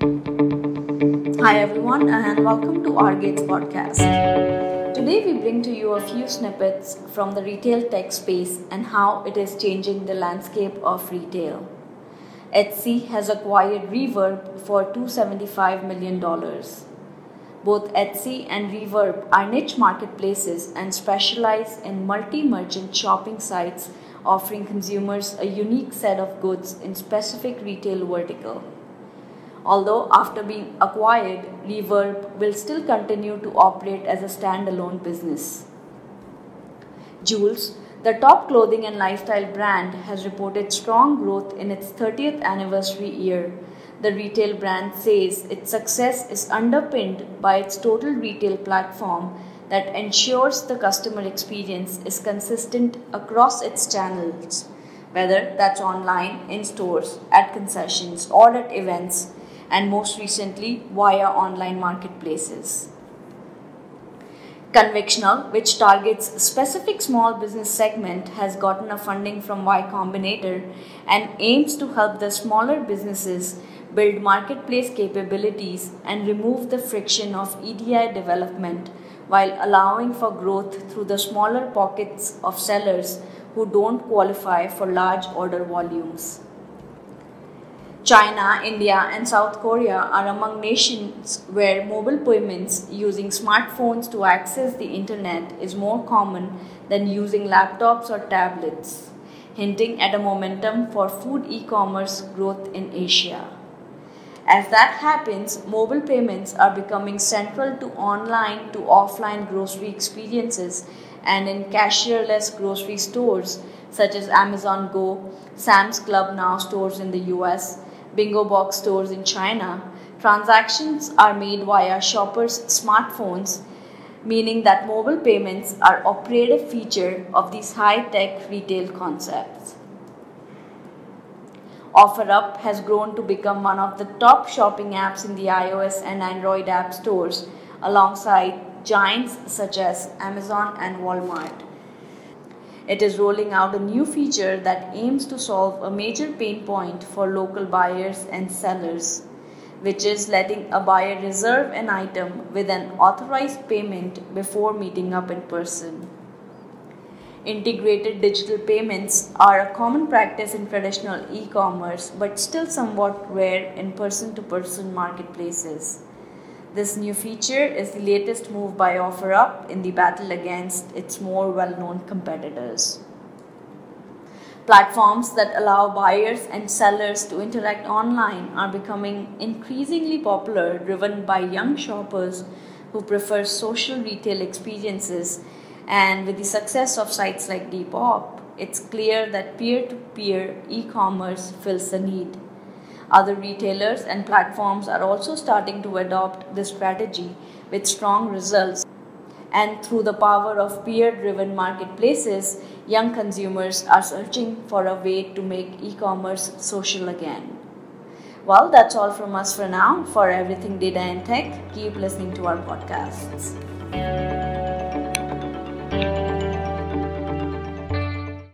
Hi, everyone, and welcome to our Gates podcast. Today, we bring to you a few snippets from the retail tech space and how it is changing the landscape of retail. Etsy has acquired Reverb for $275 million. Both Etsy and Reverb are niche marketplaces and specialize in multi merchant shopping sites offering consumers a unique set of goods in specific retail vertical. Although after being acquired, Reverb will still continue to operate as a standalone business. Joules, the top clothing and lifestyle brand, has reported strong growth in its 30th anniversary year. The retail brand says its success is underpinned by its total retail platform that ensures the customer experience is consistent across its channels, whether that's online, in stores, at concessions, or at events, and most recently via online marketplaces. Convictional, which targets a specific small business segment, has gotten a funding from Y Combinator and aims to help the smaller businesses build marketplace capabilities and remove the friction of EDI development while allowing for growth through the smaller pockets of sellers who don't qualify for large order volumes. China, India, and South Korea are among nations where mobile payments using smartphones to access the internet is more common than using laptops or tablets, hinting at a momentum for food e commerce growth in Asia. As that happens, mobile payments are becoming central to online to offline grocery experiences and in cashierless grocery stores such as Amazon Go, Sam's Club Now stores in the US, Bingo Box stores in China. Transactions are made via shoppers' smartphones, meaning that mobile payments are operative feature of these high-tech retail concepts. OfferUp has grown to become one of the top shopping apps in the iOS and Android app stores, alongside giants such as Amazon and Walmart. It is rolling out a new feature that aims to solve a major pain point for local buyers and sellers, which is letting a buyer reserve an item with an authorized payment before meeting up in person. Integrated digital payments are a common practice in traditional e commerce but still somewhat rare in person to person marketplaces. This new feature is the latest move by OfferUp in the battle against its more well known competitors. Platforms that allow buyers and sellers to interact online are becoming increasingly popular, driven by young shoppers who prefer social retail experiences and with the success of sites like Depop, it's clear that peer to peer e commerce fills the need. Other retailers and platforms are also starting to adopt this strategy with strong results. And through the power of peer driven marketplaces, young consumers are searching for a way to make e commerce social again. Well, that's all from us for now. For everything data and tech, keep listening to our podcasts.